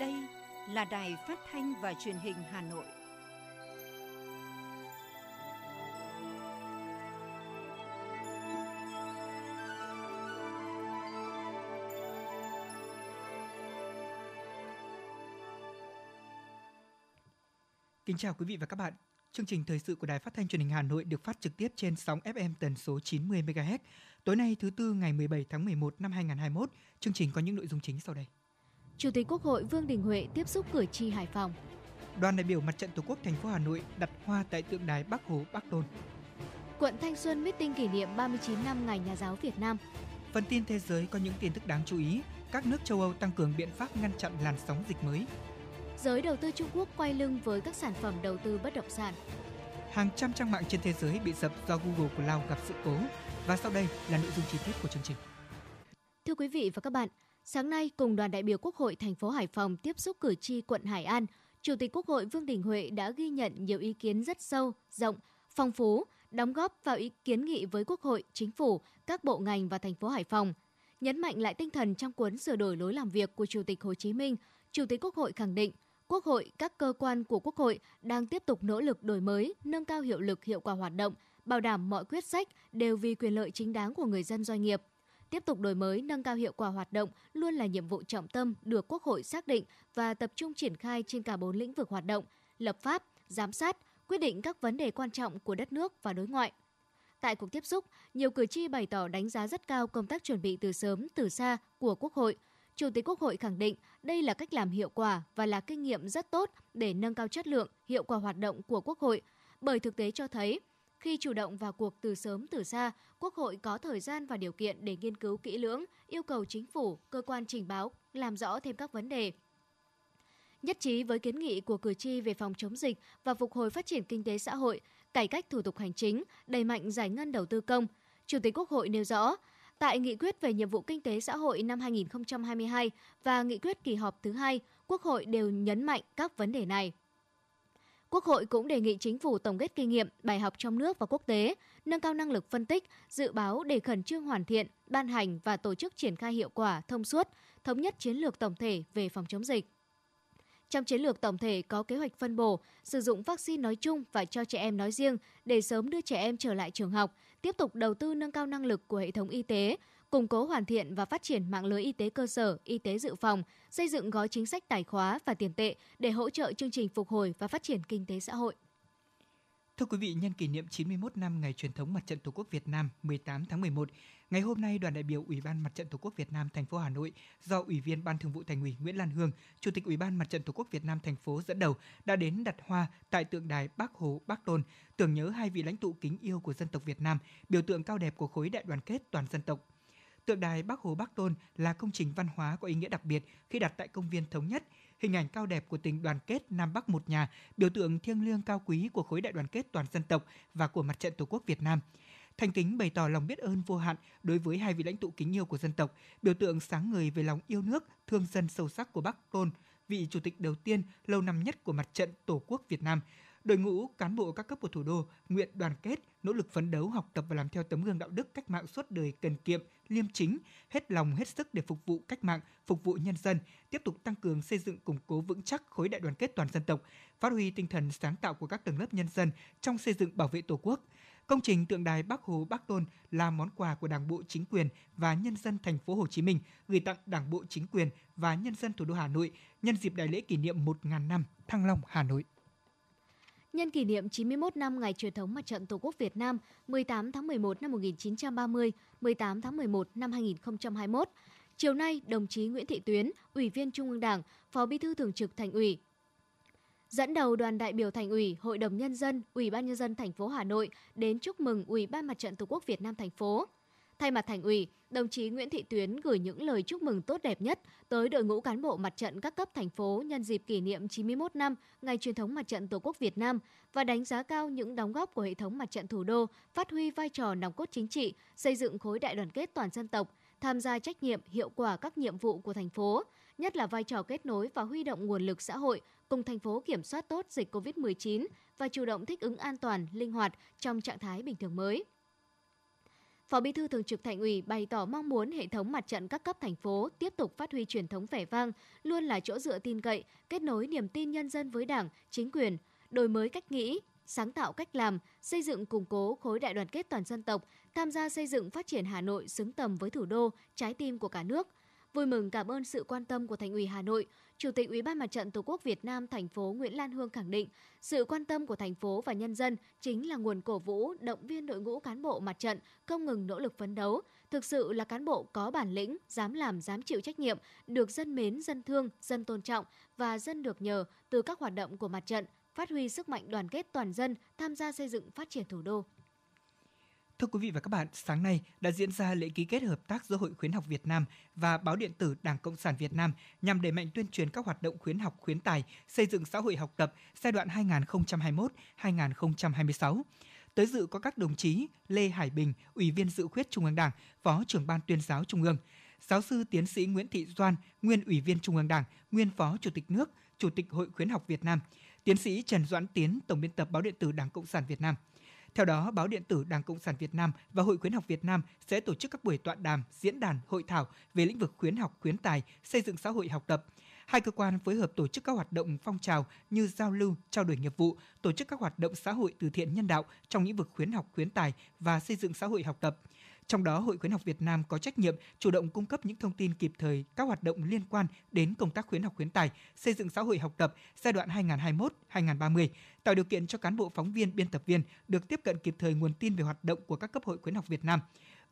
Đây là Đài Phát thanh và Truyền hình Hà Nội. Kính chào quý vị và các bạn. Chương trình thời sự của Đài Phát thanh Truyền hình Hà Nội được phát trực tiếp trên sóng FM tần số 90 MHz. Tối nay thứ tư ngày 17 tháng 11 năm 2021, chương trình có những nội dung chính sau đây. Chủ tịch Quốc hội Vương Đình Huệ tiếp xúc cử tri Hải Phòng. Đoàn đại biểu Mặt trận Tổ quốc thành phố Hà Nội đặt hoa tại tượng đài Bắc Hồ Bắc Tôn. Quận Thanh Xuân meeting kỷ niệm 39 năm Ngày Nhà giáo Việt Nam. Phần tin thế giới có những tin tức đáng chú ý. Các nước châu Âu tăng cường biện pháp ngăn chặn làn sóng dịch mới. Giới đầu tư Trung Quốc quay lưng với các sản phẩm đầu tư bất động sản. Hàng trăm trang mạng trên thế giới bị sập do Google Cloud gặp sự cố. Và sau đây là nội dung chi tiết của chương trình. Thưa quý vị và các bạn, sáng nay cùng đoàn đại biểu Quốc hội thành phố Hải Phòng tiếp xúc cử tri quận Hải An, Chủ tịch Quốc hội Vương Đình Huệ đã ghi nhận nhiều ý kiến rất sâu, rộng, phong phú, đóng góp vào ý kiến nghị với Quốc hội, Chính phủ, các bộ ngành và thành phố Hải Phòng. Nhấn mạnh lại tinh thần trong cuốn sửa đổi lối làm việc của Chủ tịch Hồ Chí Minh, Chủ tịch Quốc hội khẳng định Quốc hội, các cơ quan của Quốc hội đang tiếp tục nỗ lực đổi mới, nâng cao hiệu lực hiệu quả hoạt động, bảo đảm mọi quyết sách đều vì quyền lợi chính đáng của người dân doanh nghiệp. Tiếp tục đổi mới, nâng cao hiệu quả hoạt động luôn là nhiệm vụ trọng tâm được Quốc hội xác định và tập trung triển khai trên cả bốn lĩnh vực hoạt động: lập pháp, giám sát, quyết định các vấn đề quan trọng của đất nước và đối ngoại. Tại cuộc tiếp xúc, nhiều cử tri bày tỏ đánh giá rất cao công tác chuẩn bị từ sớm từ xa của Quốc hội. Chủ tịch Quốc hội khẳng định đây là cách làm hiệu quả và là kinh nghiệm rất tốt để nâng cao chất lượng, hiệu quả hoạt động của Quốc hội, bởi thực tế cho thấy khi chủ động vào cuộc từ sớm từ xa, Quốc hội có thời gian và điều kiện để nghiên cứu kỹ lưỡng, yêu cầu chính phủ, cơ quan trình báo làm rõ thêm các vấn đề. Nhất trí với kiến nghị của cử tri về phòng chống dịch và phục hồi phát triển kinh tế xã hội, cải cách thủ tục hành chính, đẩy mạnh giải ngân đầu tư công, Chủ tịch Quốc hội nêu rõ, tại nghị quyết về nhiệm vụ kinh tế xã hội năm 2022 và nghị quyết kỳ họp thứ hai, Quốc hội đều nhấn mạnh các vấn đề này. Quốc hội cũng đề nghị chính phủ tổng kết kinh nghiệm, bài học trong nước và quốc tế, nâng cao năng lực phân tích, dự báo để khẩn trương hoàn thiện, ban hành và tổ chức triển khai hiệu quả, thông suốt, thống nhất chiến lược tổng thể về phòng chống dịch. Trong chiến lược tổng thể có kế hoạch phân bổ, sử dụng vaccine nói chung và cho trẻ em nói riêng để sớm đưa trẻ em trở lại trường học, tiếp tục đầu tư nâng cao năng lực của hệ thống y tế, củng cố hoàn thiện và phát triển mạng lưới y tế cơ sở, y tế dự phòng, xây dựng gói chính sách tài khóa và tiền tệ để hỗ trợ chương trình phục hồi và phát triển kinh tế xã hội. Thưa quý vị, nhân kỷ niệm 91 năm ngày truyền thống Mặt trận Tổ quốc Việt Nam 18 tháng 11, ngày hôm nay đoàn đại biểu Ủy ban Mặt trận Tổ quốc Việt Nam thành phố Hà Nội do Ủy viên Ban Thường vụ Thành ủy Nguyễn Lan Hương, Chủ tịch Ủy ban Mặt trận Tổ quốc Việt Nam thành phố dẫn đầu đã đến đặt hoa tại tượng đài Bác Hồ Bác Tôn, tưởng nhớ hai vị lãnh tụ kính yêu của dân tộc Việt Nam, biểu tượng cao đẹp của khối đại đoàn kết toàn dân tộc. Tượng đài Bác Hồ Bác Tôn là công trình văn hóa có ý nghĩa đặc biệt khi đặt tại công viên Thống Nhất, hình ảnh cao đẹp của tình đoàn kết Nam Bắc một nhà, biểu tượng thiêng liêng cao quý của khối đại đoàn kết toàn dân tộc và của mặt trận Tổ quốc Việt Nam. Thành kính bày tỏ lòng biết ơn vô hạn đối với hai vị lãnh tụ kính yêu của dân tộc, biểu tượng sáng ngời về lòng yêu nước, thương dân sâu sắc của Bác Tôn, vị chủ tịch đầu tiên lâu năm nhất của mặt trận Tổ quốc Việt Nam. Đội ngũ cán bộ các cấp của thủ đô nguyện đoàn kết, nỗ lực phấn đấu, học tập và làm theo tấm gương đạo đức cách mạng suốt đời cần kiệm, liêm chính, hết lòng hết sức để phục vụ cách mạng, phục vụ nhân dân, tiếp tục tăng cường xây dựng củng cố vững chắc khối đại đoàn kết toàn dân tộc, phát huy tinh thần sáng tạo của các tầng lớp nhân dân trong xây dựng bảo vệ Tổ quốc. Công trình tượng đài Bắc Hồ Bắc Tôn là món quà của Đảng bộ chính quyền và nhân dân thành phố Hồ Chí Minh gửi tặng Đảng bộ chính quyền và nhân dân thủ đô Hà Nội nhân dịp đại lễ kỷ niệm 1.000 năm Thăng Long Hà Nội. Nhân kỷ niệm 91 năm ngày truyền thống Mặt trận Tổ quốc Việt Nam 18 tháng 11 năm 1930, 18 tháng 11 năm 2021, chiều nay đồng chí Nguyễn Thị Tuyến, Ủy viên Trung ương Đảng, Phó Bí thư Thường trực Thành ủy, dẫn đầu đoàn đại biểu Thành ủy, Hội đồng nhân dân, Ủy ban nhân dân thành phố Hà Nội đến chúc mừng Ủy ban Mặt trận Tổ quốc Việt Nam thành phố. Thay mặt Thành ủy, đồng chí Nguyễn Thị Tuyến gửi những lời chúc mừng tốt đẹp nhất tới đội ngũ cán bộ mặt trận các cấp thành phố nhân dịp kỷ niệm 91 năm ngày truyền thống mặt trận Tổ quốc Việt Nam và đánh giá cao những đóng góp của hệ thống mặt trận thủ đô, phát huy vai trò nòng cốt chính trị, xây dựng khối đại đoàn kết toàn dân tộc, tham gia trách nhiệm hiệu quả các nhiệm vụ của thành phố, nhất là vai trò kết nối và huy động nguồn lực xã hội cùng thành phố kiểm soát tốt dịch COVID-19 và chủ động thích ứng an toàn, linh hoạt trong trạng thái bình thường mới. Phó Bí thư Thường trực Thành ủy bày tỏ mong muốn hệ thống mặt trận các cấp thành phố tiếp tục phát huy truyền thống vẻ vang, luôn là chỗ dựa tin cậy, kết nối niềm tin nhân dân với Đảng, chính quyền, đổi mới cách nghĩ, sáng tạo cách làm, xây dựng củng cố khối đại đoàn kết toàn dân tộc, tham gia xây dựng phát triển Hà Nội xứng tầm với thủ đô, trái tim của cả nước. Vui mừng cảm ơn sự quan tâm của Thành ủy Hà Nội, Chủ tịch Ủy ban Mặt trận Tổ quốc Việt Nam thành phố Nguyễn Lan Hương khẳng định, sự quan tâm của thành phố và nhân dân chính là nguồn cổ vũ, động viên đội ngũ cán bộ mặt trận không ngừng nỗ lực phấn đấu, thực sự là cán bộ có bản lĩnh, dám làm, dám chịu trách nhiệm, được dân mến, dân thương, dân tôn trọng và dân được nhờ từ các hoạt động của mặt trận, phát huy sức mạnh đoàn kết toàn dân tham gia xây dựng phát triển thủ đô. Thưa quý vị và các bạn, sáng nay đã diễn ra lễ ký kết hợp tác giữa Hội khuyến học Việt Nam và báo điện tử Đảng Cộng sản Việt Nam nhằm đẩy mạnh tuyên truyền các hoạt động khuyến học khuyến tài, xây dựng xã hội học tập giai đoạn 2021-2026. Tới dự có các đồng chí Lê Hải Bình, Ủy viên Dự khuyết Trung ương Đảng, Phó trưởng ban tuyên giáo Trung ương, giáo sư tiến sĩ Nguyễn Thị Doan, nguyên Ủy viên Trung ương Đảng, nguyên Phó Chủ tịch nước, Chủ tịch Hội khuyến học Việt Nam, tiến sĩ Trần Doãn Tiến, Tổng biên tập báo điện tử Đảng Cộng sản Việt Nam – theo đó, báo điện tử Đảng Cộng sản Việt Nam và Hội khuyến học Việt Nam sẽ tổ chức các buổi tọa đàm, diễn đàn, hội thảo về lĩnh vực khuyến học, khuyến tài, xây dựng xã hội học tập. Hai cơ quan phối hợp tổ chức các hoạt động phong trào như giao lưu, trao đổi nghiệp vụ, tổ chức các hoạt động xã hội từ thiện nhân đạo trong lĩnh vực khuyến học, khuyến tài và xây dựng xã hội học tập. Trong đó, Hội khuyến học Việt Nam có trách nhiệm chủ động cung cấp những thông tin kịp thời các hoạt động liên quan đến công tác khuyến học khuyến tài, xây dựng xã hội học tập giai đoạn 2021-2030, tạo điều kiện cho cán bộ phóng viên, biên tập viên được tiếp cận kịp thời nguồn tin về hoạt động của các cấp hội khuyến học Việt Nam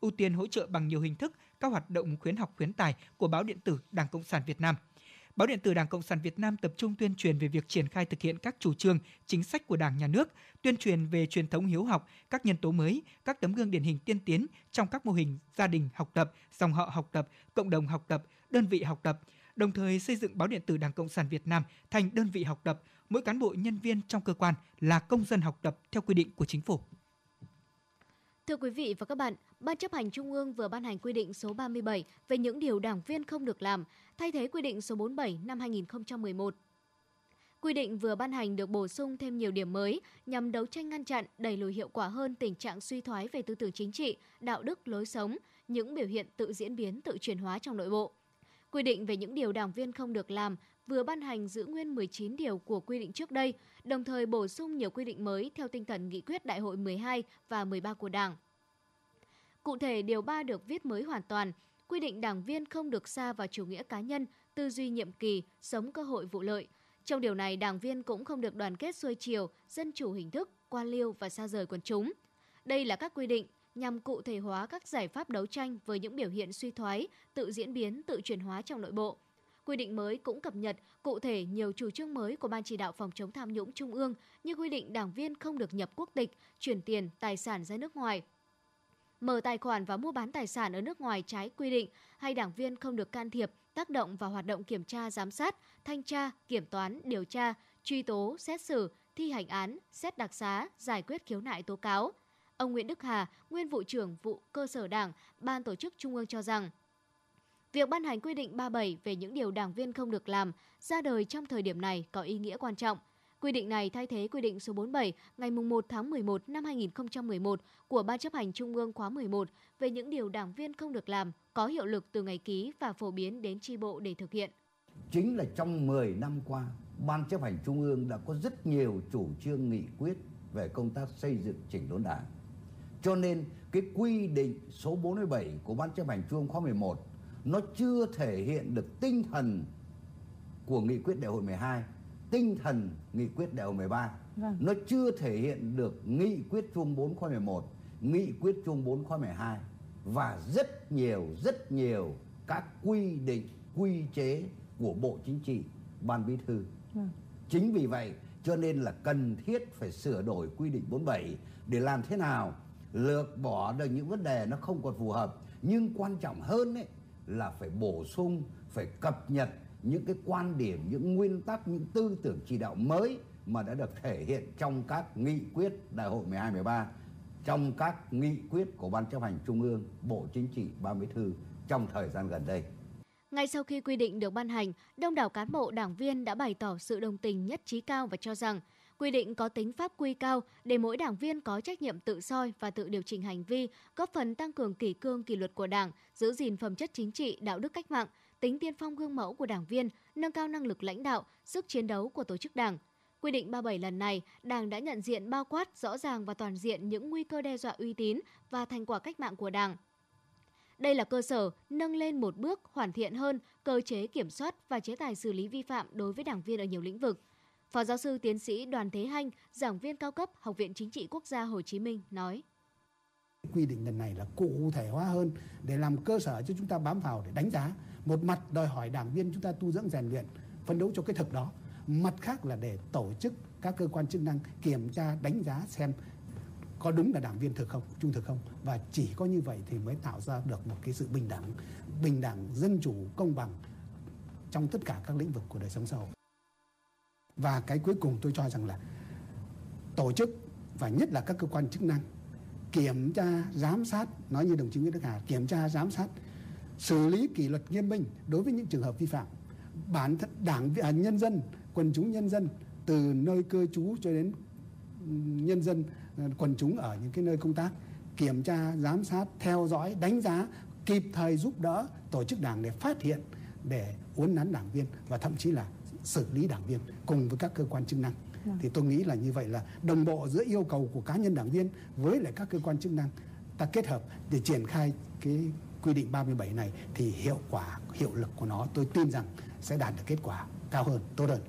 ưu tiên hỗ trợ bằng nhiều hình thức các hoạt động khuyến học khuyến tài của báo điện tử Đảng Cộng sản Việt Nam – Báo điện tử Đảng Cộng sản Việt Nam tập trung tuyên truyền về việc triển khai thực hiện các chủ trương, chính sách của Đảng nhà nước, tuyên truyền về truyền thống hiếu học, các nhân tố mới, các tấm gương điển hình tiên tiến trong các mô hình gia đình học tập, dòng họ học tập, cộng đồng học tập, đơn vị học tập, đồng thời xây dựng báo điện tử Đảng Cộng sản Việt Nam thành đơn vị học tập, mỗi cán bộ nhân viên trong cơ quan là công dân học tập theo quy định của chính phủ. Thưa quý vị và các bạn, Ban chấp hành Trung ương vừa ban hành quy định số 37 về những điều đảng viên không được làm, thay thế quy định số 47 năm 2011. Quy định vừa ban hành được bổ sung thêm nhiều điểm mới nhằm đấu tranh ngăn chặn, đẩy lùi hiệu quả hơn tình trạng suy thoái về tư tưởng chính trị, đạo đức, lối sống, những biểu hiện tự diễn biến, tự chuyển hóa trong nội bộ. Quy định về những điều đảng viên không được làm vừa ban hành giữ nguyên 19 điều của quy định trước đây, đồng thời bổ sung nhiều quy định mới theo tinh thần nghị quyết Đại hội 12 và 13 của Đảng. Cụ thể, điều 3 được viết mới hoàn toàn, quy định đảng viên không được xa vào chủ nghĩa cá nhân, tư duy nhiệm kỳ, sống cơ hội vụ lợi. Trong điều này, đảng viên cũng không được đoàn kết xuôi chiều, dân chủ hình thức, quan liêu và xa rời quần chúng. Đây là các quy định nhằm cụ thể hóa các giải pháp đấu tranh với những biểu hiện suy thoái, tự diễn biến, tự chuyển hóa trong nội bộ. Quy định mới cũng cập nhật cụ thể nhiều chủ trương mới của Ban chỉ đạo phòng chống tham nhũng Trung ương như quy định đảng viên không được nhập quốc tịch, chuyển tiền, tài sản ra nước ngoài, mở tài khoản và mua bán tài sản ở nước ngoài trái quy định hay đảng viên không được can thiệp, tác động vào hoạt động kiểm tra, giám sát, thanh tra, kiểm toán, điều tra, truy tố, xét xử, thi hành án, xét đặc xá, giải quyết khiếu nại tố cáo. Ông Nguyễn Đức Hà, nguyên vụ trưởng vụ cơ sở Đảng, Ban tổ chức Trung ương cho rằng Việc ban hành quy định 37 về những điều đảng viên không được làm ra đời trong thời điểm này có ý nghĩa quan trọng – Quy định này thay thế quy định số 47 ngày 1 tháng 11 năm 2011 của Ban chấp hành Trung ương khóa 11 về những điều đảng viên không được làm có hiệu lực từ ngày ký và phổ biến đến tri bộ để thực hiện. Chính là trong 10 năm qua, Ban chấp hành Trung ương đã có rất nhiều chủ trương nghị quyết về công tác xây dựng chỉnh đốn đảng. Cho nên cái quy định số 47 của Ban chấp hành Trung ương khóa 11 nó chưa thể hiện được tinh thần của nghị quyết đại hội 12 tinh thần nghị quyết đại hội 13 vâng. nó chưa thể hiện được nghị quyết chung 4 khóa 11 nghị quyết chung 4 khóa 12 và rất nhiều rất nhiều các quy định quy chế của Bộ Chính trị Ban Bí thư vâng. chính vì vậy cho nên là cần thiết phải sửa đổi quy định 47 để làm thế nào lược bỏ được những vấn đề nó không còn phù hợp nhưng quan trọng hơn ấy là phải bổ sung phải cập nhật những cái quan điểm, những nguyên tắc, những tư tưởng chỉ đạo mới mà đã được thể hiện trong các nghị quyết đại hội 12 13 trong các nghị quyết của Ban chấp hành Trung ương, Bộ Chính trị, Ban Bí thư trong thời gian gần đây. Ngay sau khi quy định được ban hành, đông đảo cán bộ đảng viên đã bày tỏ sự đồng tình nhất trí cao và cho rằng quy định có tính pháp quy cao để mỗi đảng viên có trách nhiệm tự soi và tự điều chỉnh hành vi, góp phần tăng cường kỷ cương kỷ luật của Đảng, giữ gìn phẩm chất chính trị, đạo đức cách mạng, tính tiên phong gương mẫu của đảng viên, nâng cao năng lực lãnh đạo, sức chiến đấu của tổ chức Đảng. Quy định 37 lần này, Đảng đã nhận diện bao quát rõ ràng và toàn diện những nguy cơ đe dọa uy tín và thành quả cách mạng của Đảng. Đây là cơ sở nâng lên một bước hoàn thiện hơn cơ chế kiểm soát và chế tài xử lý vi phạm đối với đảng viên ở nhiều lĩnh vực. Phó giáo sư tiến sĩ Đoàn Thế Hanh, giảng viên cao cấp Học viện Chính trị Quốc gia Hồ Chí Minh nói: Quy định lần này là cụ thể hóa hơn để làm cơ sở cho chúng ta bám vào để đánh giá. Một mặt đòi hỏi đảng viên chúng ta tu dưỡng rèn luyện, phấn đấu cho cái thực đó. Mặt khác là để tổ chức các cơ quan chức năng kiểm tra đánh giá xem có đúng là đảng viên thực không, trung thực không và chỉ có như vậy thì mới tạo ra được một cái sự bình đẳng, bình đẳng, dân chủ, công bằng trong tất cả các lĩnh vực của đời sống xã hội. Và cái cuối cùng tôi cho rằng là tổ chức và nhất là các cơ quan chức năng kiểm tra, giám sát, nói như đồng chí Nguyễn Đức Hà, kiểm tra, giám sát, xử lý kỷ luật nghiêm minh đối với những trường hợp vi phạm. Bản thân đảng à, nhân dân, quần chúng nhân dân từ nơi cư trú cho đến ừ, nhân dân ờ, quần chúng ở những cái nơi công tác kiểm tra giám sát theo dõi đánh giá kịp thời giúp đỡ tổ chức đảng để phát hiện để uốn nắn đảng viên và thậm chí là xử lý đảng viên cùng với các cơ quan chức năng vâng. thì tôi nghĩ là như vậy là đồng bộ giữa yêu cầu của cá nhân đảng viên với lại các cơ quan chức năng ta kết hợp để triển khai cái quy định 37 này thì hiệu quả hiệu lực của nó tôi tin rằng sẽ đạt được kết quả cao hơn tốt hơn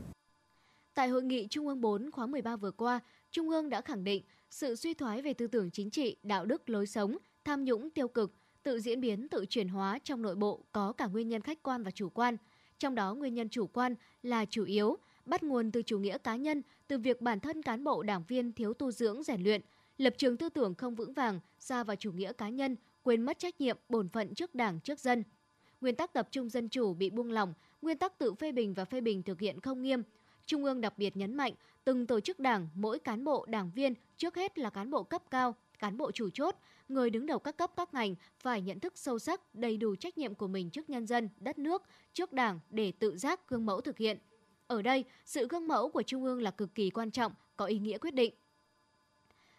Tại hội nghị Trung ương 4 khóa 13 vừa qua, Trung ương đã khẳng định sự suy thoái về tư tưởng chính trị, đạo đức lối sống, tham nhũng tiêu cực, tự diễn biến, tự chuyển hóa trong nội bộ có cả nguyên nhân khách quan và chủ quan. Trong đó nguyên nhân chủ quan là chủ yếu, bắt nguồn từ chủ nghĩa cá nhân, từ việc bản thân cán bộ đảng viên thiếu tu dưỡng rèn luyện, lập trường tư tưởng không vững vàng, xa vào chủ nghĩa cá nhân, quên mất trách nhiệm, bổn phận trước Đảng, trước dân. Nguyên tắc tập trung dân chủ bị buông lỏng, nguyên tắc tự phê bình và phê bình thực hiện không nghiêm, Trung ương đặc biệt nhấn mạnh từng tổ chức đảng, mỗi cán bộ, đảng viên trước hết là cán bộ cấp cao, cán bộ chủ chốt, người đứng đầu các cấp các ngành phải nhận thức sâu sắc đầy đủ trách nhiệm của mình trước nhân dân, đất nước, trước đảng để tự giác gương mẫu thực hiện. Ở đây, sự gương mẫu của Trung ương là cực kỳ quan trọng, có ý nghĩa quyết định.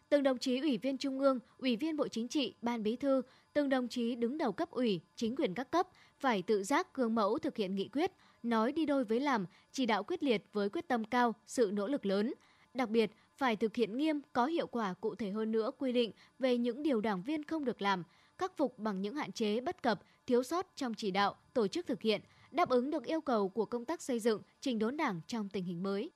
Từng đồng chí ủy viên Trung ương, ủy viên Bộ Chính trị, Ban Bí thư, từng đồng chí đứng đầu cấp ủy, chính quyền các cấp phải tự giác gương mẫu thực hiện nghị quyết, nói đi đôi với làm, chỉ đạo quyết liệt với quyết tâm cao, sự nỗ lực lớn. Đặc biệt, phải thực hiện nghiêm, có hiệu quả cụ thể hơn nữa quy định về những điều đảng viên không được làm, khắc phục bằng những hạn chế bất cập, thiếu sót trong chỉ đạo, tổ chức thực hiện, đáp ứng được yêu cầu của công tác xây dựng, trình đốn đảng trong tình hình mới.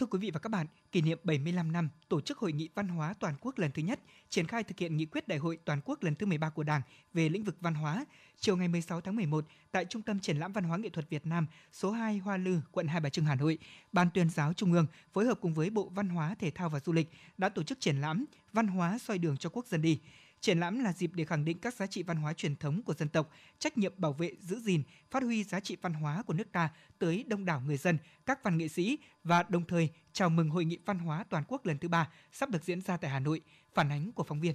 Thưa quý vị và các bạn, kỷ niệm 75 năm tổ chức Hội nghị Văn hóa Toàn quốc lần thứ nhất, triển khai thực hiện nghị quyết Đại hội Toàn quốc lần thứ 13 của Đảng về lĩnh vực văn hóa, chiều ngày 16 tháng 11 tại Trung tâm Triển lãm Văn hóa Nghệ thuật Việt Nam, số 2 Hoa Lư, quận Hai Bà Trưng, Hà Nội, Ban tuyên giáo Trung ương phối hợp cùng với Bộ Văn hóa, Thể thao và Du lịch đã tổ chức triển lãm Văn hóa soi đường cho quốc dân đi. Triển lãm là dịp để khẳng định các giá trị văn hóa truyền thống của dân tộc, trách nhiệm bảo vệ, giữ gìn, phát huy giá trị văn hóa của nước ta tới đông đảo người dân, các văn nghệ sĩ và đồng thời chào mừng Hội nghị Văn hóa Toàn quốc lần thứ ba sắp được diễn ra tại Hà Nội. Phản ánh của phóng viên.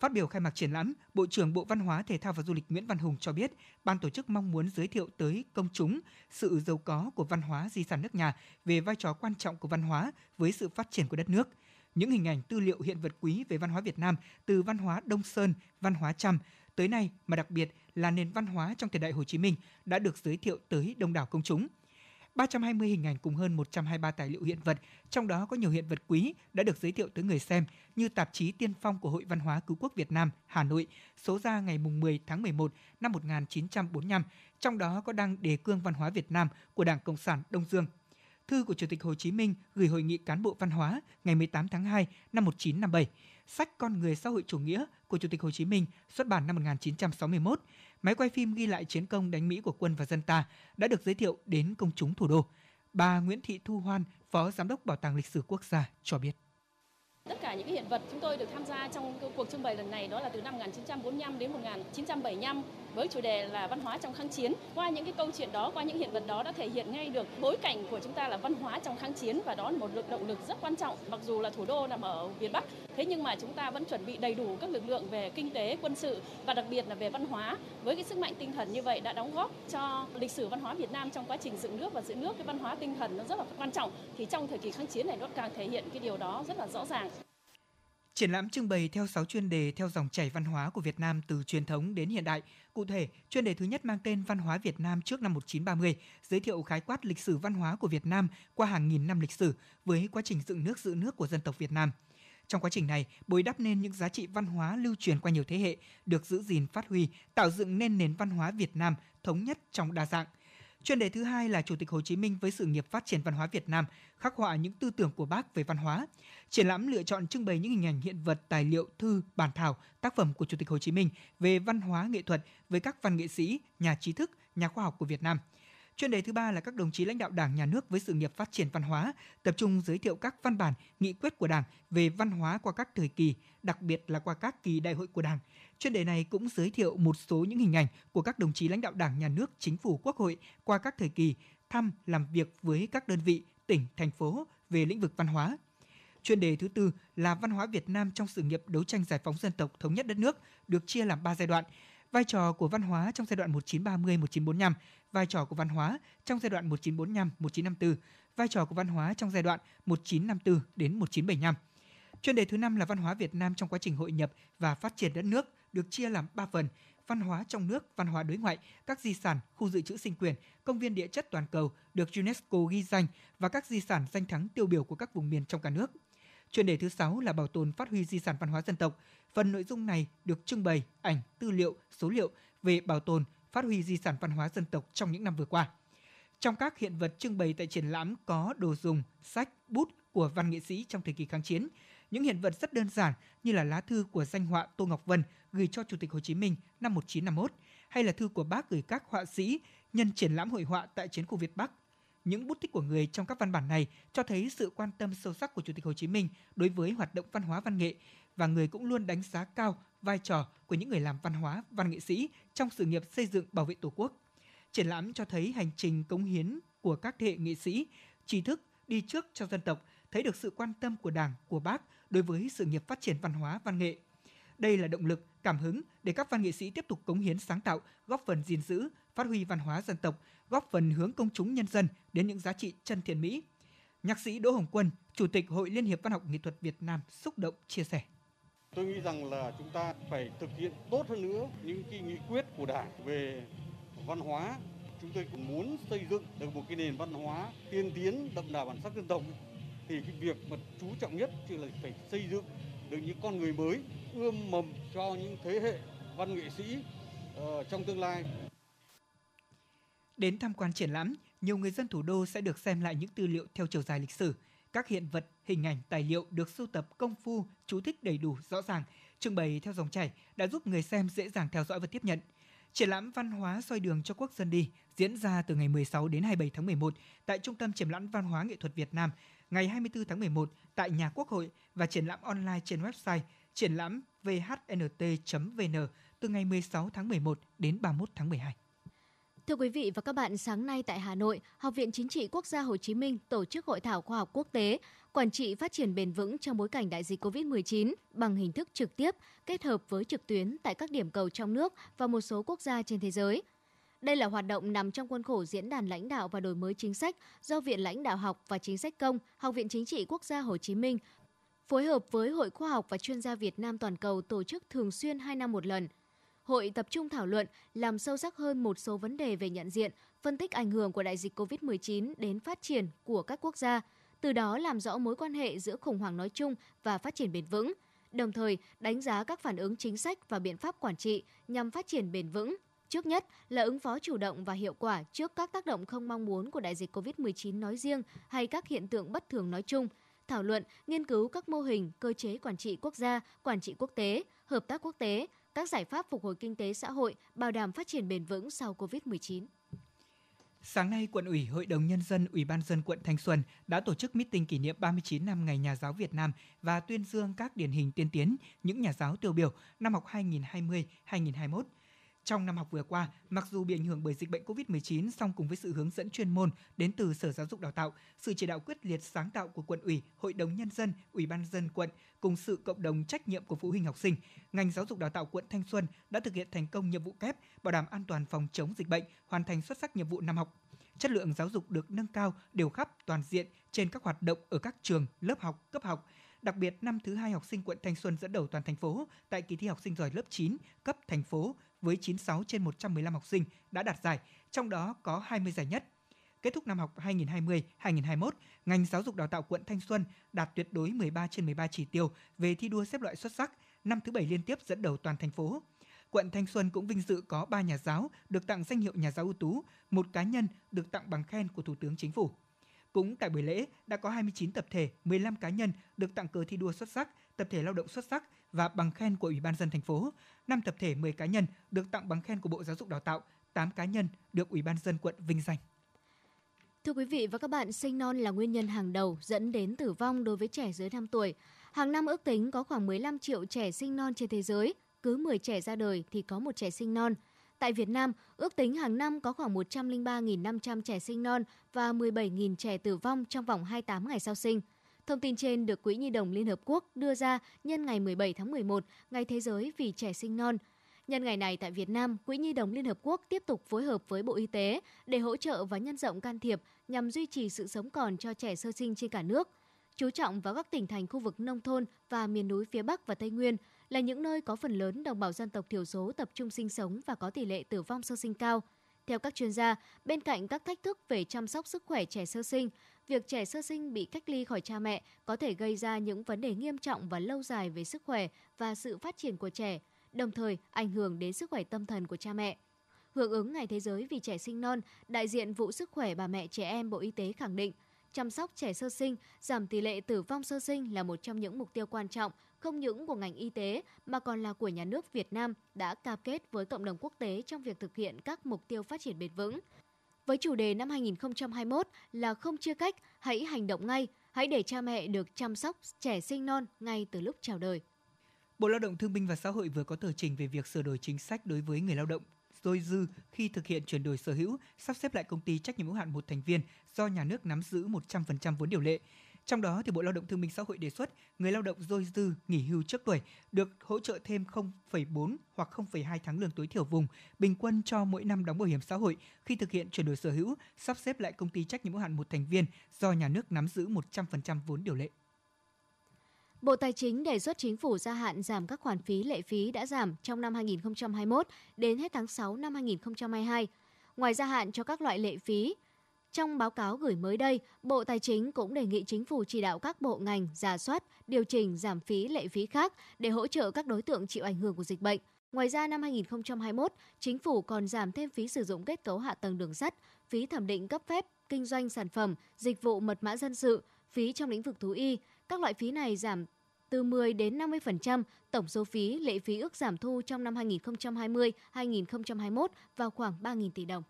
Phát biểu khai mạc triển lãm, Bộ trưởng Bộ Văn hóa, Thể thao và Du lịch Nguyễn Văn Hùng cho biết, ban tổ chức mong muốn giới thiệu tới công chúng sự giàu có của văn hóa di sản nước nhà về vai trò quan trọng của văn hóa với sự phát triển của đất nước – những hình ảnh tư liệu hiện vật quý về văn hóa Việt Nam từ văn hóa Đông Sơn, văn hóa Trăm tới nay mà đặc biệt là nền văn hóa trong thời đại Hồ Chí Minh đã được giới thiệu tới đông đảo công chúng. 320 hình ảnh cùng hơn 123 tài liệu hiện vật, trong đó có nhiều hiện vật quý đã được giới thiệu tới người xem như tạp chí Tiên phong của Hội Văn hóa Cứu quốc Việt Nam Hà Nội, số ra ngày 10 tháng 11 năm 1945, trong đó có đăng đề cương văn hóa Việt Nam của Đảng Cộng sản Đông Dương thư của Chủ tịch Hồ Chí Minh gửi Hội nghị cán bộ văn hóa ngày 18 tháng 2 năm 1957, sách Con người xã hội chủ nghĩa của Chủ tịch Hồ Chí Minh xuất bản năm 1961, máy quay phim ghi lại chiến công đánh Mỹ của quân và dân ta đã được giới thiệu đến công chúng thủ đô. Bà Nguyễn Thị Thu Hoan, Phó Giám đốc Bảo tàng Lịch sử Quốc gia cho biết. Tất cả những cái hiện vật chúng tôi được tham gia trong cuộc trưng bày lần này đó là từ năm 1945 đến 1975 với chủ đề là văn hóa trong kháng chiến. Qua những cái câu chuyện đó, qua những hiện vật đó đã thể hiện ngay được bối cảnh của chúng ta là văn hóa trong kháng chiến và đó là một lực động lực rất quan trọng. Mặc dù là thủ đô nằm ở miền Bắc, thế nhưng mà chúng ta vẫn chuẩn bị đầy đủ các lực lượng về kinh tế, quân sự và đặc biệt là về văn hóa. Với cái sức mạnh tinh thần như vậy đã đóng góp cho lịch sử văn hóa Việt Nam trong quá trình dựng nước và giữ nước cái văn hóa tinh thần nó rất là quan trọng. Thì trong thời kỳ kháng chiến này nó càng thể hiện cái điều đó rất là rõ ràng. Triển lãm trưng bày theo 6 chuyên đề theo dòng chảy văn hóa của Việt Nam từ truyền thống đến hiện đại. Cụ thể, chuyên đề thứ nhất mang tên Văn hóa Việt Nam trước năm 1930, giới thiệu khái quát lịch sử văn hóa của Việt Nam qua hàng nghìn năm lịch sử với quá trình dựng nước giữ nước của dân tộc Việt Nam. Trong quá trình này, bồi đắp nên những giá trị văn hóa lưu truyền qua nhiều thế hệ, được giữ gìn phát huy, tạo dựng nên nền văn hóa Việt Nam thống nhất trong đa dạng. Chuyên đề thứ hai là Chủ tịch Hồ Chí Minh với sự nghiệp phát triển văn hóa Việt Nam, khắc họa những tư tưởng của Bác về văn hóa. Triển lãm lựa chọn trưng bày những hình ảnh hiện vật, tài liệu, thư, bản thảo, tác phẩm của Chủ tịch Hồ Chí Minh về văn hóa nghệ thuật với các văn nghệ sĩ, nhà trí thức, nhà khoa học của Việt Nam. Chuyên đề thứ ba là các đồng chí lãnh đạo Đảng, Nhà nước với sự nghiệp phát triển văn hóa, tập trung giới thiệu các văn bản, nghị quyết của Đảng về văn hóa qua các thời kỳ, đặc biệt là qua các kỳ đại hội của Đảng. Chuyên đề này cũng giới thiệu một số những hình ảnh của các đồng chí lãnh đạo Đảng, Nhà nước, Chính phủ, Quốc hội qua các thời kỳ thăm, làm việc với các đơn vị, tỉnh, thành phố về lĩnh vực văn hóa. Chuyên đề thứ tư là văn hóa Việt Nam trong sự nghiệp đấu tranh giải phóng dân tộc thống nhất đất nước, được chia làm 3 giai đoạn. Vai trò của văn hóa trong giai đoạn 1930-1945, vai trò của văn hóa trong giai đoạn 1945-1954, vai trò của văn hóa trong giai đoạn 1954 đến 1975. Chuyên đề thứ năm là văn hóa Việt Nam trong quá trình hội nhập và phát triển đất nước, được chia làm 3 phần: văn hóa trong nước, văn hóa đối ngoại, các di sản, khu dự trữ sinh quyền, công viên địa chất toàn cầu được UNESCO ghi danh và các di sản danh thắng tiêu biểu của các vùng miền trong cả nước. Chuyên đề thứ 6 là bảo tồn phát huy di sản văn hóa dân tộc. Phần nội dung này được trưng bày ảnh, tư liệu, số liệu về bảo tồn, phát huy di sản văn hóa dân tộc trong những năm vừa qua. Trong các hiện vật trưng bày tại triển lãm có đồ dùng, sách, bút của văn nghệ sĩ trong thời kỳ kháng chiến, những hiện vật rất đơn giản như là lá thư của danh họa Tô Ngọc Vân gửi cho Chủ tịch Hồ Chí Minh năm 1951 hay là thư của bác gửi các họa sĩ nhân triển lãm hội họa tại chiến khu Việt Bắc. Những bút tích của người trong các văn bản này cho thấy sự quan tâm sâu sắc của Chủ tịch Hồ Chí Minh đối với hoạt động văn hóa văn nghệ và người cũng luôn đánh giá cao vai trò của những người làm văn hóa, văn nghệ sĩ trong sự nghiệp xây dựng bảo vệ Tổ quốc. Triển lãm cho thấy hành trình cống hiến của các thế hệ nghệ sĩ, trí thức đi trước cho dân tộc, thấy được sự quan tâm của Đảng, của Bác đối với sự nghiệp phát triển văn hóa văn nghệ. Đây là động lực, cảm hứng để các văn nghệ sĩ tiếp tục cống hiến sáng tạo, góp phần gìn giữ, phát huy văn hóa dân tộc, góp phần hướng công chúng nhân dân đến những giá trị chân thiện mỹ. Nhạc sĩ Đỗ Hồng Quân, Chủ tịch Hội Liên hiệp Văn học Nghệ thuật Việt Nam xúc động chia sẻ. Tôi nghĩ rằng là chúng ta phải thực hiện tốt hơn nữa những cái nghị quyết của Đảng về văn hóa. Chúng tôi cũng muốn xây dựng được một cái nền văn hóa tiên tiến đậm đà bản sắc dân tộc thì cái việc mà chú trọng nhất chỉ là phải xây dựng được những con người mới ươm mầm cho những thế hệ văn nghệ sĩ uh, trong tương lai. Đến tham quan triển lãm, nhiều người dân thủ đô sẽ được xem lại những tư liệu theo chiều dài lịch sử. Các hiện vật, hình ảnh, tài liệu được sưu tập công phu, chú thích đầy đủ, rõ ràng, trưng bày theo dòng chảy đã giúp người xem dễ dàng theo dõi và tiếp nhận. Triển lãm văn hóa soi đường cho quốc dân đi diễn ra từ ngày 16 đến 27 tháng 11 tại Trung tâm Triển lãm Văn hóa Nghệ thuật Việt Nam ngày 24 tháng 11 tại nhà Quốc hội và triển lãm online trên website triển lãm vhnt.vn từ ngày 16 tháng 11 đến 31 tháng 12. Thưa quý vị và các bạn, sáng nay tại Hà Nội, Học viện Chính trị Quốc gia Hồ Chí Minh tổ chức hội thảo khoa học quốc tế Quản trị phát triển bền vững trong bối cảnh đại dịch COVID-19 bằng hình thức trực tiếp kết hợp với trực tuyến tại các điểm cầu trong nước và một số quốc gia trên thế giới. Đây là hoạt động nằm trong khuôn khổ diễn đàn lãnh đạo và đổi mới chính sách do Viện Lãnh đạo học và Chính sách công, Học viện Chính trị Quốc gia Hồ Chí Minh phối hợp với Hội Khoa học và Chuyên gia Việt Nam toàn cầu tổ chức thường xuyên 2 năm một lần. Hội tập trung thảo luận, làm sâu sắc hơn một số vấn đề về nhận diện, phân tích ảnh hưởng của đại dịch COVID-19 đến phát triển của các quốc gia, từ đó làm rõ mối quan hệ giữa khủng hoảng nói chung và phát triển bền vững, đồng thời đánh giá các phản ứng chính sách và biện pháp quản trị nhằm phát triển bền vững. Trước nhất là ứng phó chủ động và hiệu quả trước các tác động không mong muốn của đại dịch COVID-19 nói riêng hay các hiện tượng bất thường nói chung, thảo luận, nghiên cứu các mô hình, cơ chế quản trị quốc gia, quản trị quốc tế, hợp tác quốc tế, các giải pháp phục hồi kinh tế xã hội, bảo đảm phát triển bền vững sau COVID-19. Sáng nay, Quận ủy, Hội đồng Nhân dân, Ủy ban dân quận Thanh Xuân đã tổ chức meeting kỷ niệm 39 năm Ngày Nhà giáo Việt Nam và tuyên dương các điển hình tiên tiến, những nhà giáo tiêu biểu năm học 2020-2021. Trong năm học vừa qua, mặc dù bị ảnh hưởng bởi dịch bệnh COVID-19, song cùng với sự hướng dẫn chuyên môn đến từ Sở Giáo dục Đào tạo, sự chỉ đạo quyết liệt sáng tạo của quận ủy, Hội đồng Nhân dân, Ủy ban dân quận cùng sự cộng đồng trách nhiệm của phụ huynh học sinh, ngành giáo dục đào tạo quận Thanh Xuân đã thực hiện thành công nhiệm vụ kép bảo đảm an toàn phòng chống dịch bệnh, hoàn thành xuất sắc nhiệm vụ năm học. Chất lượng giáo dục được nâng cao đều khắp toàn diện trên các hoạt động ở các trường, lớp học, cấp học, Đặc biệt, năm thứ hai học sinh quận Thanh Xuân dẫn đầu toàn thành phố tại kỳ thi học sinh giỏi lớp 9 cấp thành phố với 96 trên 115 học sinh đã đạt giải, trong đó có 20 giải nhất. Kết thúc năm học 2020-2021, ngành giáo dục đào tạo quận Thanh Xuân đạt tuyệt đối 13 trên 13 chỉ tiêu về thi đua xếp loại xuất sắc, năm thứ bảy liên tiếp dẫn đầu toàn thành phố. Quận Thanh Xuân cũng vinh dự có 3 nhà giáo được tặng danh hiệu nhà giáo ưu tú, một cá nhân được tặng bằng khen của Thủ tướng Chính phủ. Cũng tại buổi lễ đã có 29 tập thể, 15 cá nhân được tặng cờ thi đua xuất sắc, tập thể lao động xuất sắc và bằng khen của Ủy ban dân thành phố. 5 tập thể 10 cá nhân được tặng bằng khen của Bộ Giáo dục Đào tạo, 8 cá nhân được Ủy ban dân quận vinh danh. Thưa quý vị và các bạn, sinh non là nguyên nhân hàng đầu dẫn đến tử vong đối với trẻ dưới 5 tuổi. Hàng năm ước tính có khoảng 15 triệu trẻ sinh non trên thế giới, cứ 10 trẻ ra đời thì có một trẻ sinh non. Tại Việt Nam, ước tính hàng năm có khoảng 103.500 trẻ sinh non và 17.000 trẻ tử vong trong vòng 28 ngày sau sinh. Thông tin trên được Quỹ Nhi đồng Liên Hợp Quốc đưa ra nhân ngày 17 tháng 11, Ngày Thế giới vì trẻ sinh non. Nhân ngày này tại Việt Nam, Quỹ Nhi đồng Liên Hợp Quốc tiếp tục phối hợp với Bộ Y tế để hỗ trợ và nhân rộng can thiệp nhằm duy trì sự sống còn cho trẻ sơ sinh trên cả nước. Chú trọng vào các tỉnh thành khu vực nông thôn và miền núi phía Bắc và Tây Nguyên là những nơi có phần lớn đồng bào dân tộc thiểu số tập trung sinh sống và có tỷ lệ tử vong sơ sinh cao. Theo các chuyên gia, bên cạnh các thách thức về chăm sóc sức khỏe trẻ sơ sinh, việc trẻ sơ sinh bị cách ly khỏi cha mẹ có thể gây ra những vấn đề nghiêm trọng và lâu dài về sức khỏe và sự phát triển của trẻ, đồng thời ảnh hưởng đến sức khỏe tâm thần của cha mẹ. Hưởng ứng Ngày Thế giới vì trẻ sinh non, đại diện vụ sức khỏe bà mẹ trẻ em Bộ Y tế khẳng định, chăm sóc trẻ sơ sinh, giảm tỷ lệ tử vong sơ sinh là một trong những mục tiêu quan trọng không những của ngành y tế mà còn là của nhà nước Việt Nam đã cam kết với cộng đồng quốc tế trong việc thực hiện các mục tiêu phát triển bền vững. Với chủ đề năm 2021 là không chia cách, hãy hành động ngay, hãy để cha mẹ được chăm sóc trẻ sinh non ngay từ lúc chào đời. Bộ Lao động Thương binh và Xã hội vừa có tờ trình về việc sửa đổi chính sách đối với người lao động dôi dư khi thực hiện chuyển đổi sở hữu, sắp xếp lại công ty trách nhiệm hữu hạn một thành viên do nhà nước nắm giữ 100% vốn điều lệ. Trong đó thì Bộ Lao động Thương minh Xã hội đề xuất người lao động dôi dư nghỉ hưu trước tuổi được hỗ trợ thêm 0,4 hoặc 0,2 tháng lương tối thiểu vùng bình quân cho mỗi năm đóng bảo hiểm xã hội khi thực hiện chuyển đổi sở hữu, sắp xếp lại công ty trách nhiệm hữu hạn một thành viên do nhà nước nắm giữ 100% vốn điều lệ. Bộ Tài chính đề xuất chính phủ gia hạn giảm các khoản phí lệ phí đã giảm trong năm 2021 đến hết tháng 6 năm 2022. Ngoài gia hạn cho các loại lệ phí, trong báo cáo gửi mới đây, Bộ Tài chính cũng đề nghị chính phủ chỉ đạo các bộ ngành giả soát, điều chỉnh giảm phí lệ phí khác để hỗ trợ các đối tượng chịu ảnh hưởng của dịch bệnh. Ngoài ra năm 2021, chính phủ còn giảm thêm phí sử dụng kết cấu hạ tầng đường sắt, phí thẩm định cấp phép kinh doanh sản phẩm, dịch vụ mật mã dân sự, phí trong lĩnh vực thú y. Các loại phí này giảm từ 10 đến 50%, tổng số phí lệ phí ước giảm thu trong năm 2020-2021 vào khoảng 3.000 tỷ đồng.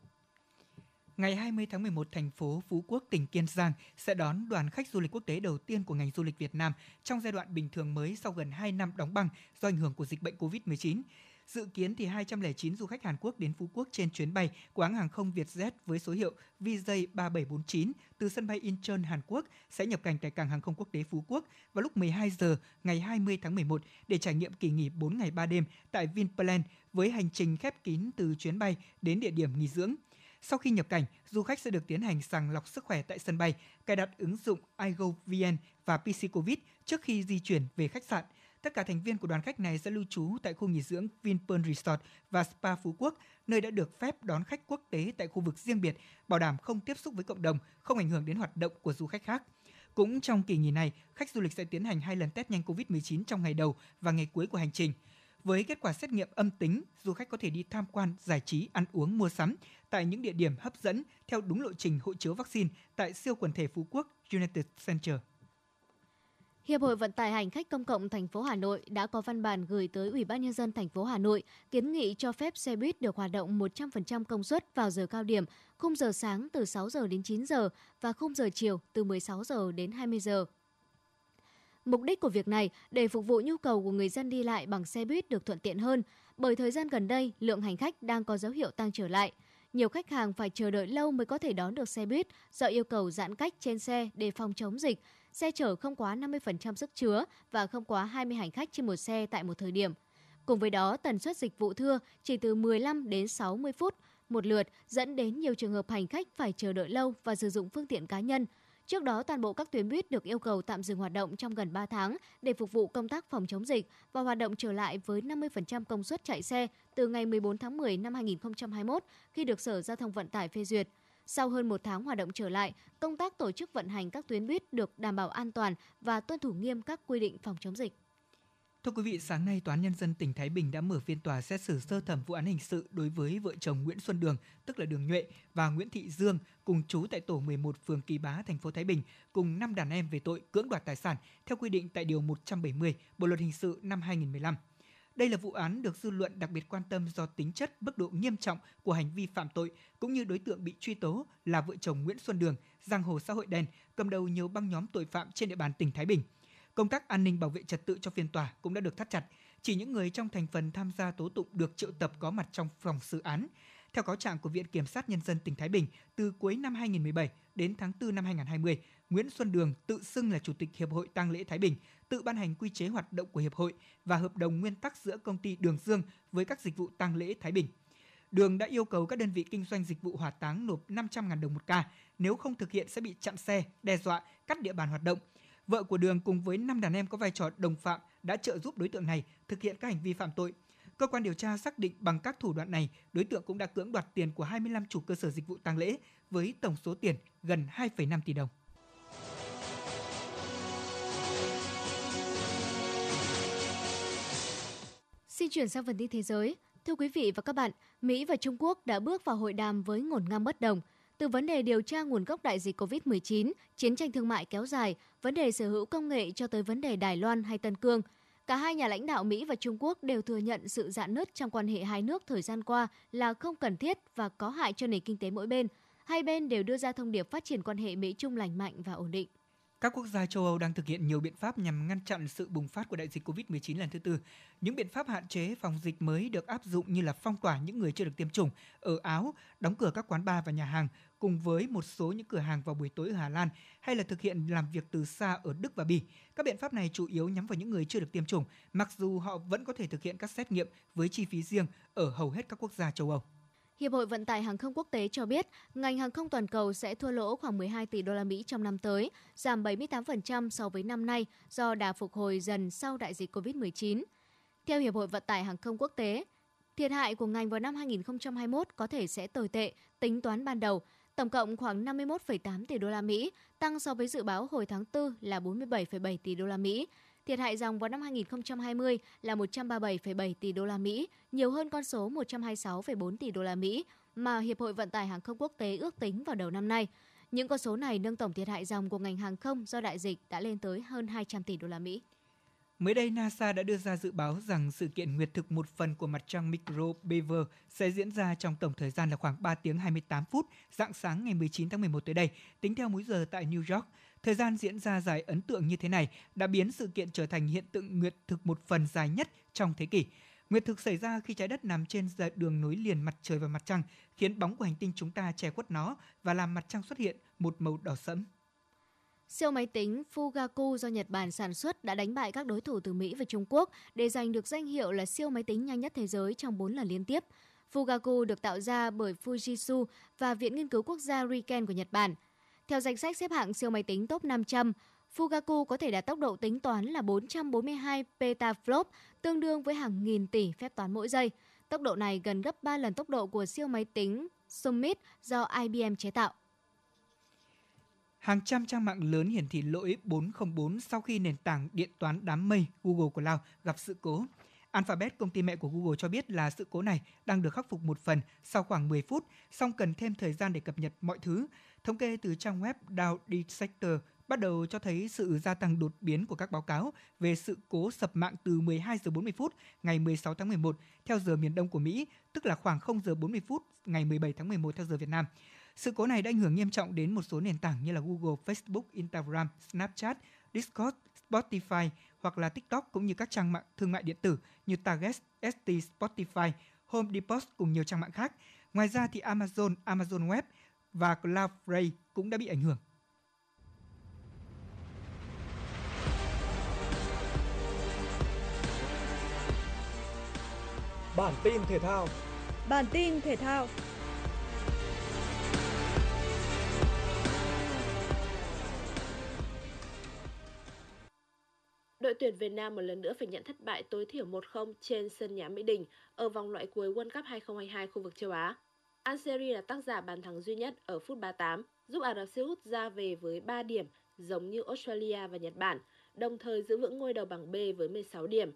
Ngày 20 tháng 11, thành phố Phú Quốc, tỉnh Kiên Giang sẽ đón đoàn khách du lịch quốc tế đầu tiên của ngành du lịch Việt Nam trong giai đoạn bình thường mới sau gần 2 năm đóng băng do ảnh hưởng của dịch bệnh COVID-19. Dự kiến thì 209 du khách Hàn Quốc đến Phú Quốc trên chuyến bay của hãng hàng không Vietjet với số hiệu VJ3749 từ sân bay Incheon, Hàn Quốc sẽ nhập cảnh tại cảng hàng không quốc tế Phú Quốc vào lúc 12 giờ ngày 20 tháng 11 để trải nghiệm kỳ nghỉ 4 ngày 3 đêm tại Vinpearl với hành trình khép kín từ chuyến bay đến địa điểm nghỉ dưỡng. Sau khi nhập cảnh, du khách sẽ được tiến hành sàng lọc sức khỏe tại sân bay, cài đặt ứng dụng iGoVN và PC Covid trước khi di chuyển về khách sạn. Tất cả thành viên của đoàn khách này sẽ lưu trú tại khu nghỉ dưỡng Vinpearl Resort và Spa Phú Quốc, nơi đã được phép đón khách quốc tế tại khu vực riêng biệt, bảo đảm không tiếp xúc với cộng đồng, không ảnh hưởng đến hoạt động của du khách khác. Cũng trong kỳ nghỉ này, khách du lịch sẽ tiến hành hai lần test nhanh COVID-19 trong ngày đầu và ngày cuối của hành trình. Với kết quả xét nghiệm âm tính, du khách có thể đi tham quan, giải trí, ăn uống, mua sắm tại những địa điểm hấp dẫn theo đúng lộ trình hộ chiếu vaccine tại siêu quần thể Phú Quốc United Center. Hiệp hội Vận tải hành khách công cộng thành phố Hà Nội đã có văn bản gửi tới Ủy ban nhân dân thành phố Hà Nội kiến nghị cho phép xe buýt được hoạt động 100% công suất vào giờ cao điểm, khung giờ sáng từ 6 giờ đến 9 giờ và khung giờ chiều từ 16 giờ đến 20 giờ. Mục đích của việc này để phục vụ nhu cầu của người dân đi lại bằng xe buýt được thuận tiện hơn. bởi thời gian gần đây lượng hành khách đang có dấu hiệu tăng trở lại. Nhiều khách hàng phải chờ đợi lâu mới có thể đón được xe buýt do yêu cầu giãn cách trên xe để phòng chống dịch. Xe chở không quá 50% sức chứa và không quá 20 hành khách trên một xe tại một thời điểm. Cùng với đó, tần suất dịch vụ thưa chỉ từ 15 đến 60 phút một lượt, dẫn đến nhiều trường hợp hành khách phải chờ đợi lâu và sử dụng phương tiện cá nhân. Trước đó, toàn bộ các tuyến buýt được yêu cầu tạm dừng hoạt động trong gần 3 tháng để phục vụ công tác phòng chống dịch và hoạt động trở lại với 50% công suất chạy xe từ ngày 14 tháng 10 năm 2021 khi được Sở Giao thông Vận tải phê duyệt. Sau hơn một tháng hoạt động trở lại, công tác tổ chức vận hành các tuyến buýt được đảm bảo an toàn và tuân thủ nghiêm các quy định phòng chống dịch. Thưa quý vị, sáng nay Tòa án Nhân dân tỉnh Thái Bình đã mở phiên tòa xét xử sơ thẩm vụ án hình sự đối với vợ chồng Nguyễn Xuân Đường, tức là Đường Nhuệ, và Nguyễn Thị Dương, cùng chú tại tổ 11 phường Kỳ Bá, thành phố Thái Bình, cùng 5 đàn em về tội cưỡng đoạt tài sản theo quy định tại Điều 170 Bộ Luật Hình sự năm 2015. Đây là vụ án được dư luận đặc biệt quan tâm do tính chất, mức độ nghiêm trọng của hành vi phạm tội cũng như đối tượng bị truy tố là vợ chồng Nguyễn Xuân Đường, giang hồ xã hội đen, cầm đầu nhiều băng nhóm tội phạm trên địa bàn tỉnh Thái Bình – Công tác an ninh bảo vệ trật tự cho phiên tòa cũng đã được thắt chặt. Chỉ những người trong thành phần tham gia tố tụng được triệu tập có mặt trong phòng xử án. Theo cáo trạng của Viện Kiểm sát Nhân dân tỉnh Thái Bình, từ cuối năm 2017 đến tháng 4 năm 2020, Nguyễn Xuân Đường tự xưng là Chủ tịch Hiệp hội tang lễ Thái Bình, tự ban hành quy chế hoạt động của Hiệp hội và hợp đồng nguyên tắc giữa công ty Đường Dương với các dịch vụ tang lễ Thái Bình. Đường đã yêu cầu các đơn vị kinh doanh dịch vụ hỏa táng nộp 500.000 đồng một ca, nếu không thực hiện sẽ bị chặn xe, đe dọa, cắt địa bàn hoạt động – Vợ của Đường cùng với 5 đàn em có vai trò đồng phạm đã trợ giúp đối tượng này thực hiện các hành vi phạm tội. Cơ quan điều tra xác định bằng các thủ đoạn này, đối tượng cũng đã cưỡng đoạt tiền của 25 chủ cơ sở dịch vụ tang lễ với tổng số tiền gần 2,5 tỷ đồng. Xin chuyển sang phần tin thế giới. Thưa quý vị và các bạn, Mỹ và Trung Quốc đã bước vào hội đàm với ngổn ngang bất đồng – từ vấn đề điều tra nguồn gốc đại dịch COVID-19, chiến tranh thương mại kéo dài, vấn đề sở hữu công nghệ cho tới vấn đề Đài Loan hay Tân Cương. Cả hai nhà lãnh đạo Mỹ và Trung Quốc đều thừa nhận sự dạn nứt trong quan hệ hai nước thời gian qua là không cần thiết và có hại cho nền kinh tế mỗi bên. Hai bên đều đưa ra thông điệp phát triển quan hệ Mỹ-Trung lành mạnh và ổn định. Các quốc gia châu Âu đang thực hiện nhiều biện pháp nhằm ngăn chặn sự bùng phát của đại dịch COVID-19 lần thứ tư. Những biện pháp hạn chế phòng dịch mới được áp dụng như là phong tỏa những người chưa được tiêm chủng ở Áo, đóng cửa các quán bar và nhà hàng, cùng với một số những cửa hàng vào buổi tối ở Hà Lan hay là thực hiện làm việc từ xa ở Đức và Bỉ. Các biện pháp này chủ yếu nhắm vào những người chưa được tiêm chủng, mặc dù họ vẫn có thể thực hiện các xét nghiệm với chi phí riêng ở hầu hết các quốc gia châu Âu. Hiệp hội Vận tải Hàng không Quốc tế cho biết, ngành hàng không toàn cầu sẽ thua lỗ khoảng 12 tỷ đô la Mỹ trong năm tới, giảm 78% so với năm nay do đà phục hồi dần sau đại dịch COVID-19. Theo Hiệp hội Vận tải Hàng không Quốc tế, thiệt hại của ngành vào năm 2021 có thể sẽ tồi tệ tính toán ban đầu, tổng cộng khoảng 51,8 tỷ đô la Mỹ, tăng so với dự báo hồi tháng 4 là 47,7 tỷ đô la Mỹ. Thiệt hại dòng vào năm 2020 là 137,7 tỷ đô la Mỹ, nhiều hơn con số 126,4 tỷ đô la Mỹ mà Hiệp hội Vận tải Hàng không Quốc tế ước tính vào đầu năm nay. Những con số này nâng tổng thiệt hại dòng của ngành hàng không do đại dịch đã lên tới hơn 200 tỷ đô la Mỹ. Mới đây, NASA đã đưa ra dự báo rằng sự kiện nguyệt thực một phần của mặt trăng Micro Beaver sẽ diễn ra trong tổng thời gian là khoảng 3 tiếng 28 phút, dạng sáng ngày 19 tháng 11 tới đây, tính theo múi giờ tại New York. Thời gian diễn ra dài ấn tượng như thế này đã biến sự kiện trở thành hiện tượng nguyệt thực một phần dài nhất trong thế kỷ. Nguyệt thực xảy ra khi trái đất nằm trên đường nối liền mặt trời và mặt trăng, khiến bóng của hành tinh chúng ta che khuất nó và làm mặt trăng xuất hiện một màu đỏ sẫm. Siêu máy tính Fugaku do Nhật Bản sản xuất đã đánh bại các đối thủ từ Mỹ và Trung Quốc để giành được danh hiệu là siêu máy tính nhanh nhất thế giới trong 4 lần liên tiếp. Fugaku được tạo ra bởi Fujitsu và Viện Nghiên cứu Quốc gia Riken của Nhật Bản. Theo danh sách xếp hạng siêu máy tính top 500, Fugaku có thể đạt tốc độ tính toán là 442 petaflop, tương đương với hàng nghìn tỷ phép toán mỗi giây. Tốc độ này gần gấp 3 lần tốc độ của siêu máy tính Summit do IBM chế tạo. Hàng trăm trang mạng lớn hiển thị lỗi 404 sau khi nền tảng điện toán đám mây Google Cloud gặp sự cố. Alphabet, công ty mẹ của Google cho biết là sự cố này đang được khắc phục một phần sau khoảng 10 phút, song cần thêm thời gian để cập nhật mọi thứ. Thống kê từ trang web Dow Detector bắt đầu cho thấy sự gia tăng đột biến của các báo cáo về sự cố sập mạng từ 12 giờ 40 phút ngày 16 tháng 11 theo giờ miền Đông của Mỹ, tức là khoảng 0 giờ 40 phút ngày 17 tháng 11 theo giờ Việt Nam. Sự cố này đã ảnh hưởng nghiêm trọng đến một số nền tảng như là Google, Facebook, Instagram, Snapchat, Discord, Spotify hoặc là TikTok cũng như các trang mạng thương mại điện tử như Target, ST Spotify, Home Depot cùng nhiều trang mạng khác. Ngoài ra thì Amazon, Amazon Web và Cloudflare cũng đã bị ảnh hưởng. Bản tin thể thao Bản tin thể thao Đội tuyển Việt Nam một lần nữa phải nhận thất bại tối thiểu 1-0 trên sân nhà Mỹ Đình ở vòng loại cuối World Cup 2022 khu vực châu Á. Anseri là tác giả bàn thắng duy nhất ở phút 38, giúp Ả Rập Xê Út ra về với 3 điểm giống như Australia và Nhật Bản, đồng thời giữ vững ngôi đầu bảng B với 16 điểm.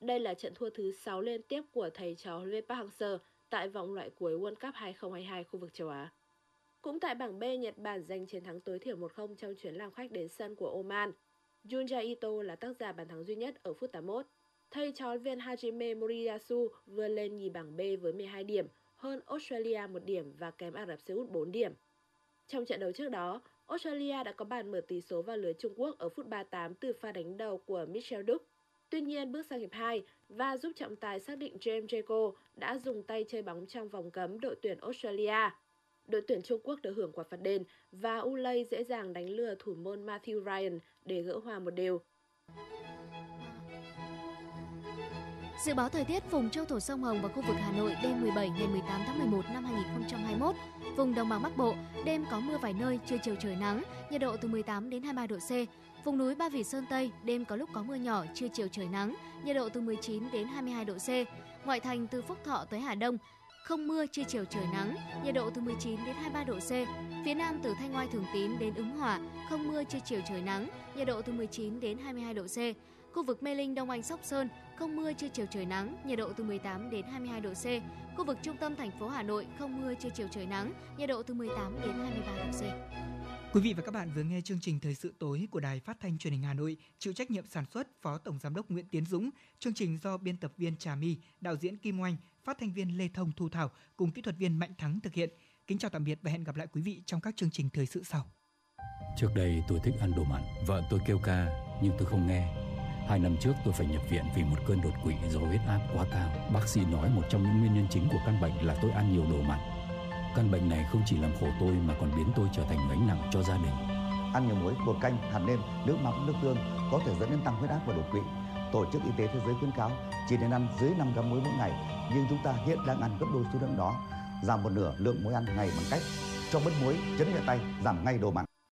Đây là trận thua thứ 6 liên tiếp của thầy trò huấn luyện Park Hang-seo tại vòng loại cuối World Cup 2022 khu vực châu Á. Cũng tại bảng B, Nhật Bản giành chiến thắng tối thiểu 1-0 trong chuyến làm khách đến sân của Oman. Junja Ito là tác giả bàn thắng duy nhất ở phút 81. Thầy trò viên Hajime Moriyasu vươn lên nhì bảng B với 12 điểm, hơn Australia 1 điểm và kém Ả Rập Xê Út 4 điểm. Trong trận đấu trước đó, Australia đã có bàn mở tỷ số vào lưới Trung Quốc ở phút 38 từ pha đánh đầu của Michel Duc. Tuy nhiên, bước sang hiệp 2 và giúp trọng tài xác định James Jaco đã dùng tay chơi bóng trong vòng cấm đội tuyển Australia. Đội tuyển Trung Quốc được hưởng quả phạt đền và Ulay dễ dàng đánh lừa thủ môn Matthew Ryan để gỡ hòa một đều. Dự báo thời tiết vùng châu thổ sông Hồng và khu vực Hà Nội đêm 17 ngày 18 tháng 11 năm 2021. Vùng đồng bằng Bắc Bộ đêm có mưa vài nơi, trưa chiều trời nắng, nhiệt độ từ 18 đến 23 độ C. Vùng núi Ba Vì Sơn Tây đêm có lúc có mưa nhỏ, trưa chiều trời nắng, nhiệt độ từ 19 đến 22 độ C. Ngoại thành từ Phúc Thọ tới Hà Đông không mưa, trưa chiều trời nắng, nhiệt độ từ 19 đến 23 độ C. Phía Nam từ Thanh Oai Thường Tín đến Ứng Hòa, không mưa, trưa chiều trời nắng, nhiệt độ từ 19 đến 22 độ C. Khu vực Mê Linh, Đông Anh, Sóc Sơn, không mưa, trưa chiều trời nắng, nhiệt độ từ 18 đến 22 độ C. Khu vực trung tâm thành phố Hà Nội, không mưa, trưa chiều trời nắng, nhiệt độ từ 18 đến 23 độ C. Quý vị và các bạn vừa nghe chương trình Thời sự tối của Đài Phát thanh Truyền hình Hà Nội, chịu trách nhiệm sản xuất Phó Tổng giám đốc Nguyễn Tiến Dũng, chương trình do biên tập viên Trà My, đạo diễn Kim Oanh, phát thanh viên Lê Thông Thu Thảo cùng kỹ thuật viên Mạnh Thắng thực hiện. Kính chào tạm biệt và hẹn gặp lại quý vị trong các chương trình thời sự sau. Trước đây tôi thích ăn đồ mặn, vợ tôi kêu ca nhưng tôi không nghe. Hai năm trước tôi phải nhập viện vì một cơn đột quỵ do huyết áp quá cao. Bác sĩ nói một trong những nguyên nhân chính của căn bệnh là tôi ăn nhiều đồ mặn. Căn bệnh này không chỉ làm khổ tôi mà còn biến tôi trở thành gánh nặng cho gia đình. Ăn nhiều muối, bột canh, hạt nêm, nước mắm, nước tương có thể dẫn đến tăng huyết áp và đột quỵ. Tổ chức Y tế Thế giới khuyến cáo chỉ nên ăn dưới 5 gram muối mỗi ngày, nhưng chúng ta hiện đang ăn gấp đôi số lượng đó. Giảm một nửa lượng muối ăn ngày bằng cách cho bớt muối, chấn nhẹ tay, giảm ngay đồ mặn.